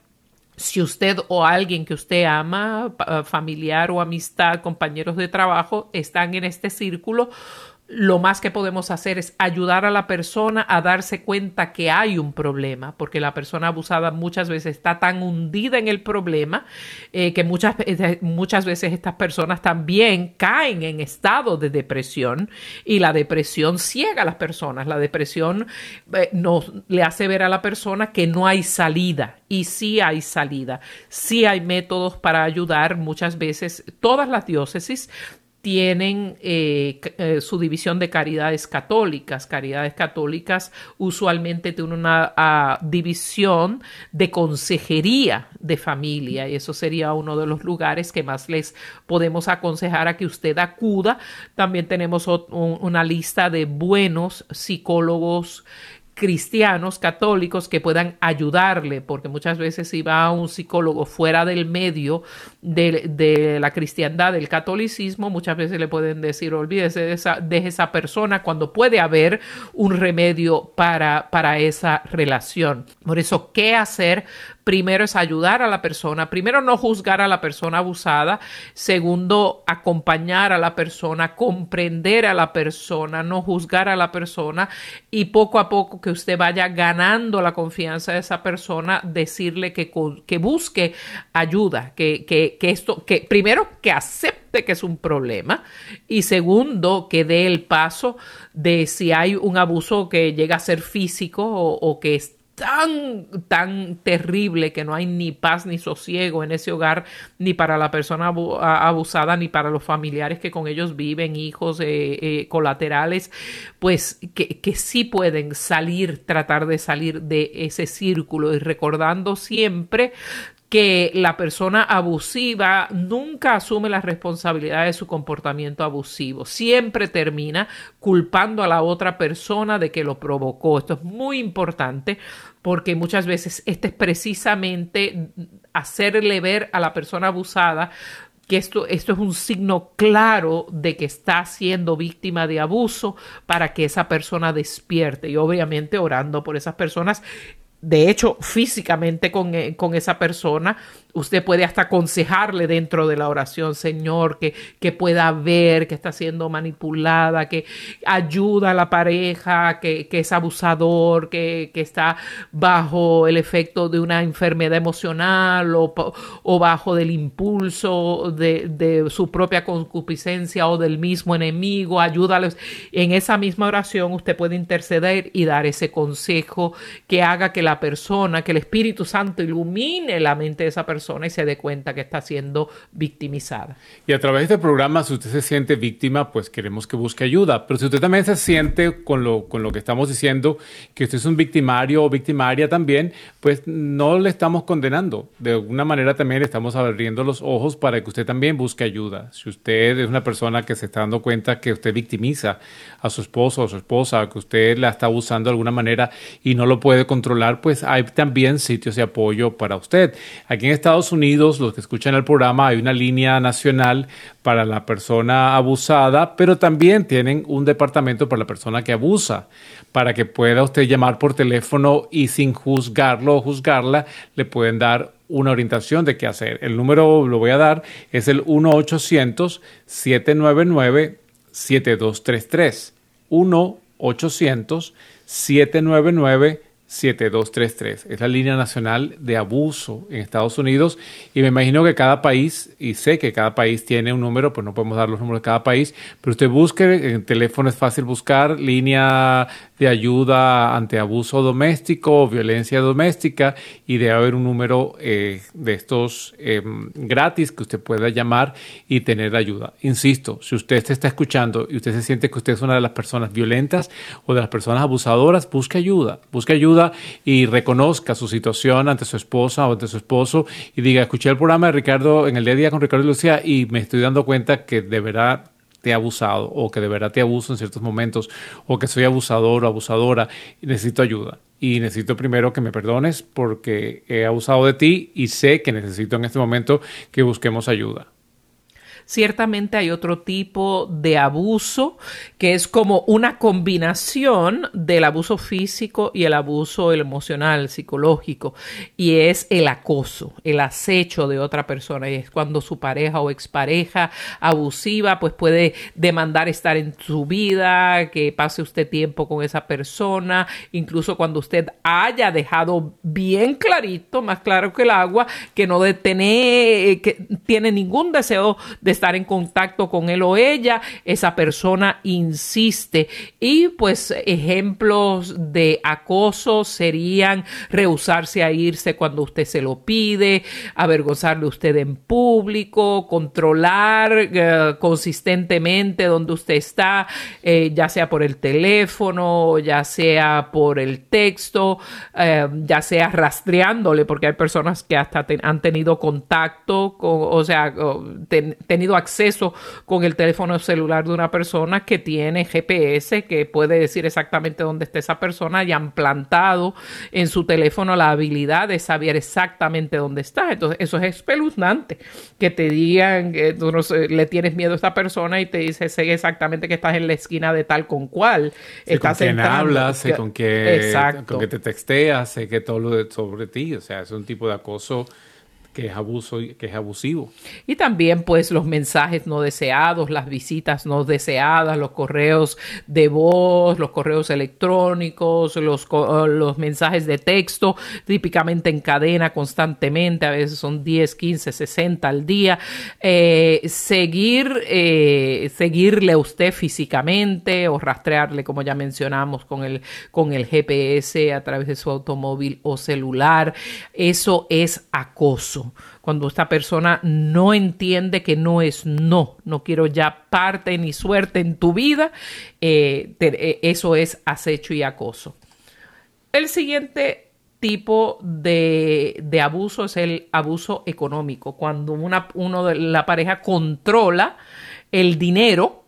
si usted o alguien que usted ama, familiar o amistad, compañeros de trabajo, están en este círculo, lo más que podemos hacer es ayudar a la persona a darse cuenta que hay un problema, porque la persona abusada muchas veces está tan hundida en el problema eh, que muchas, muchas veces estas personas también caen en estado de depresión y la depresión ciega a las personas. La depresión eh, le hace ver a la persona que no hay salida y sí hay salida, sí hay métodos para ayudar. Muchas veces todas las diócesis tienen eh, eh, su división de caridades católicas. Caridades católicas usualmente tienen una ah, división de consejería de familia y eso sería uno de los lugares que más les podemos aconsejar a que usted acuda. También tenemos una lista de buenos psicólogos cristianos católicos que puedan ayudarle, porque muchas veces si va a un psicólogo fuera del medio de, la cristiandad, del catolicismo, muchas veces le pueden decir, olvídese de esa, persona cuando puede haber un remedio para esa relación. Por eso, ¿qué hacer primero es ayudar a la persona, primero no juzgar a la persona abusada, segundo acompañar a la persona, comprender a la persona, no juzgar a la persona. Y poco a poco que usted vaya ganando la confianza de esa persona, decirle que, que busque ayuda, que, que, que esto, que primero que acepte que es un problema y segundo que dé el paso de si hay un abuso que llega a ser físico o, o que es tan, tan terrible que no hay ni paz ni sosiego en ese hogar, ni para la persona abusada, ni para los familiares que con ellos viven, hijos eh, eh, colaterales, pues que, que sí pueden salir, tratar de salir de ese círculo. Y recordando siempre que la persona abusiva nunca asume la responsabilidad de su comportamiento abusivo, siempre termina culpando a la otra persona de que lo provocó. Esto es muy importante porque muchas veces este es precisamente hacerle ver a la persona abusada que esto, esto es un signo claro de que está siendo víctima de abuso para que esa persona despierte y obviamente orando por esas personas de hecho, físicamente con, eh, con, esa persona, usted puede hasta aconsejarle dentro de la oración, Señor, que, que pueda ver que está siendo manipulada, que ayuda a la pareja, que, que es abusador, que, que, está bajo el efecto de una enfermedad emocional o, o bajo del impulso de, de, su propia concupiscencia o del mismo enemigo. Ayúdales. En esa misma oración usted puede interceder y dar ese consejo que haga que la persona, que el Espíritu Santo ilumine la mente de esa persona y se dé cuenta que está siendo victimizada. Y a través de este programa, si usted se siente víctima, pues queremos que busque ayuda. Pero si usted también se siente con lo, con lo que estamos diciendo, que usted es un victimario o victimaria también, pues no le estamos condenando. De alguna manera también le estamos abriendo los ojos para que usted también busque ayuda. Si usted es una persona que se está dando cuenta que usted victimiza a su esposo o a su esposa, que usted la está abusando de alguna manera y no lo puede controlar, pues hay también sitios de apoyo para usted. Aquí en Estados Unidos, los que escuchan el programa, hay una línea nacional para la persona abusada, pero también tienen un departamento para la persona que abusa, para que pueda usted llamar por teléfono y sin juzgarlo o juzgarla, le pueden dar una orientación de qué hacer. El número lo voy a dar, es el 1-800-799-7233. 1-800-799-7233. 7233. Es la línea nacional de abuso en Estados Unidos y me imagino que cada país, y sé que cada país tiene un número, pues no podemos dar los números de cada país, pero usted busque, en teléfono es fácil buscar, línea de ayuda ante abuso doméstico o violencia doméstica y debe haber un número eh, de estos em, gratis que usted pueda llamar y tener ayuda. Insisto, si usted se está escuchando y usted se siente que usted es una de las personas violentas o de las personas abusadoras, busque ayuda, busque ayuda y reconozca su situación ante su esposa o ante su esposo y diga, escuché el programa de Ricardo en el día a día con Ricardo y Lucía y me estoy dando cuenta que de verdad te he abusado o que de verdad te abuso en ciertos momentos o que soy abusador o abusadora y necesito ayuda. Y necesito primero que me perdones porque he abusado de ti y sé que necesito en este momento que busquemos ayuda. Ciertamente hay otro tipo de abuso que es como una combinación del abuso físico y el abuso emocional, psicológico, y es el acoso, el acecho de otra persona. Y es cuando su pareja o expareja abusiva pues puede demandar estar en su vida, que pase usted tiempo con esa persona, incluso cuando usted haya dejado bien clarito, más claro que el agua, que no de tener, que tiene ningún deseo de estar en contacto con él o ella, esa persona insiste. Y pues ejemplos de acoso serían rehusarse a irse cuando usted se lo pide, avergonzarle usted en público, controlar eh, consistentemente donde usted está, eh, ya sea por el teléfono, ya sea por el texto, eh, ya sea rastreándole, porque hay personas que hasta han tenido contacto, con, o sea, tenido acceso con el teléfono celular de una persona que tiene GPS, que puede decir exactamente dónde está esa persona y han plantado en su teléfono la habilidad de saber exactamente dónde está. Entonces, eso es espeluznante, que te digan que tú no le tienes miedo a esta persona y te dice, sé exactamente que estás en la esquina de tal con cual. Sé con quién hablas, sé con qué, con qué te texteas, sé que todo lo de, sobre ti, o sea, es un tipo de acoso que es abuso que es abusivo. Y también pues los mensajes no deseados, las visitas no deseadas, los correos de voz, los correos electrónicos, los, los mensajes de texto, típicamente en cadena constantemente, a veces son 10, 15, 60 al día. Eh, seguir, eh, seguirle a usted físicamente o rastrearle, como ya mencionamos, con el, con el GPS a través de su automóvil o celular. Eso es acoso cuando esta persona no entiende que no es no, no quiero ya parte ni suerte en tu vida, eh, eh, eso es acecho y acoso. El siguiente tipo de, abuso es el abuso económico, cuando una, uno de la pareja controla el dinero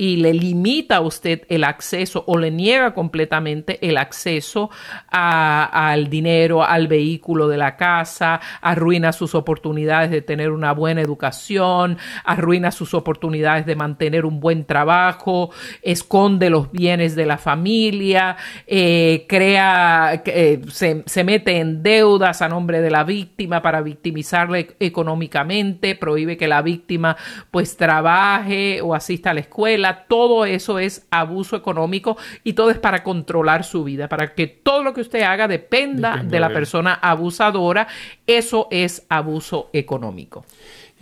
y le limita a usted el acceso o le niega completamente el acceso al dinero, al vehículo de la casa, arruina sus oportunidades de tener una buena educación, arruina sus oportunidades de mantener un buen trabajo, esconde los bienes de la familia, eh, crea, eh, se, se mete en deudas a nombre de la víctima para victimizarle económicamente, prohíbe que la víctima pues trabaje o asista a la escuela todo eso es abuso económico y todo es para controlar su vida, para que todo lo que usted haga dependa de la persona abusadora. Eso es abuso económico.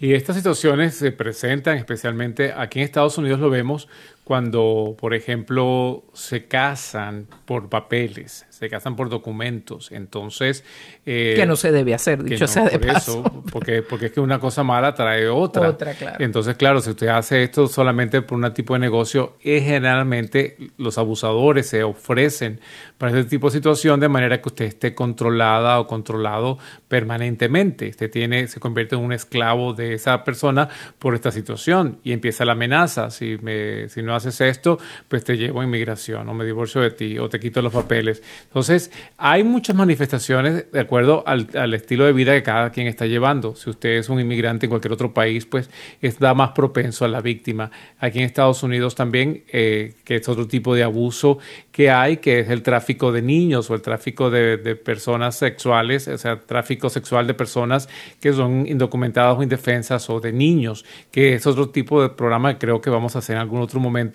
Y estas situaciones se presentan especialmente aquí en Estados Unidos, lo vemos cuando, por ejemplo, se casan por papeles, se casan por documentos. Entonces. Eh, que no se debe hacer, dicho sea de paso. (laughs) porque, porque es que una cosa mala trae otra. Otra, claro. Entonces, claro, si usted hace esto solamente por un tipo de negocio, es generalmente los abusadores se ofrecen para este tipo de situación de manera que usted esté controlada o controlado permanentemente. Usted tiene, se convierte en un esclavo de esa persona por esta situación y empieza la amenaza. Si, me, si no haces esto, pues te llevo a inmigración o me divorcio de ti o te quito los papeles. Entonces, hay muchas manifestaciones de acuerdo al, estilo de vida que cada quien está llevando. Si usted es un inmigrante en cualquier otro país, pues está más propenso a la víctima. Aquí en Estados Unidos también, eh, que es otro tipo de abuso que hay, que es el tráfico de niños o el tráfico de, de personas sexuales, o sea, tráfico sexual de personas que son indocumentadas o indefensas o de niños, que es otro tipo de programa que creo que vamos a hacer en algún otro momento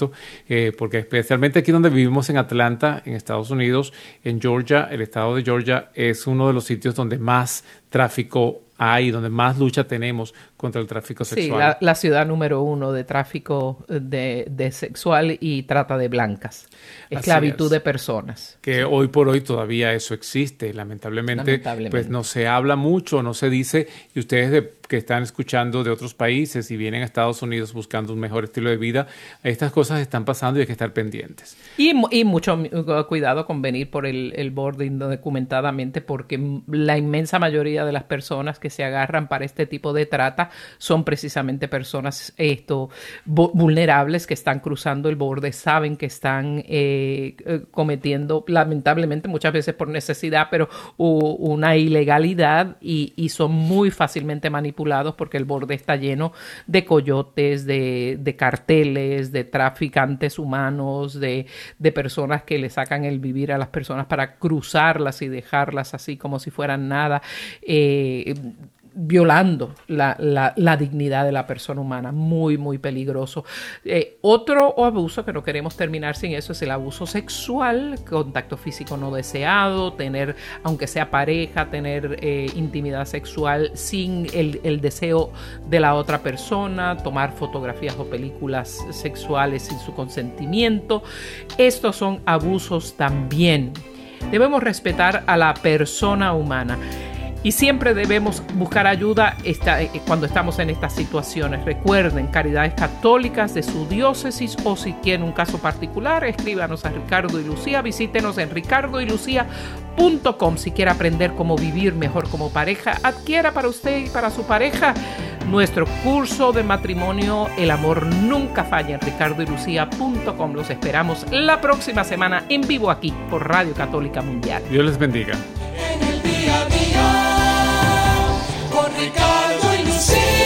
eh, porque especialmente aquí donde vivimos en Atlanta, en Estados Unidos, en Georgia, el estado de Georgia es uno de los sitios donde más tráfico hay, donde más lucha tenemos contra el tráfico Sí, sexual. la, la ciudad número uno de tráfico de, de sexual y trata de blancas. Esclavitud es. de personas. que hoy por hoy todavía eso existe. Lamentablemente, Lamentablemente. pues no se habla mucho, no se dice. Y ustedes de- que están escuchando de otros países y vienen a Estados Unidos buscando un mejor estilo de vida, estas cosas están pasando y hay que estar pendientes. Y, y mucho uh, cuidado con venir por el, el borde indocumentadamente porque la inmensa mayoría de las personas que se agarran para este tipo de trata son precisamente personas esto, vu- vulnerables que están cruzando el borde, saben que están eh, eh, cometiendo lamentablemente muchas veces por necesidad, pero una ilegalidad y, y son muy fácilmente manipulados porque el borde está lleno de coyotes, de, de carteles, de traficantes humanos, de, de personas que le sacan el vivir a las personas para cruzarlas y dejarlas así como si fueran nada. eh, violando la, la- dignidad de la persona humana, muy, muy peligroso. Eh, otro abuso que no queremos terminar sin eso es el abuso sexual, contacto físico no deseado, tener, aunque sea pareja, tener eh, intimidad sexual sin el, el deseo de la otra persona, tomar fotografías o películas sexuales sin su consentimiento. Estos son abusos también. Debemos respetar a la persona humana. Y siempre debemos buscar ayuda eh, cuando estamos en estas situaciones. Recuerden, caridades católicas de su diócesis o si tienen un caso particular, escríbanos a Ricardo y Lucía, visítenos en ricardoylucía.com si quiere aprender cómo vivir mejor como pareja. Adquiera para usted y para su pareja nuestro curso de matrimonio El amor nunca falla en ricardoylucía.com. Los esperamos la próxima semana en vivo aquí por Radio Católica Mundial. Dios les bendiga. Ricardo e Lucinha.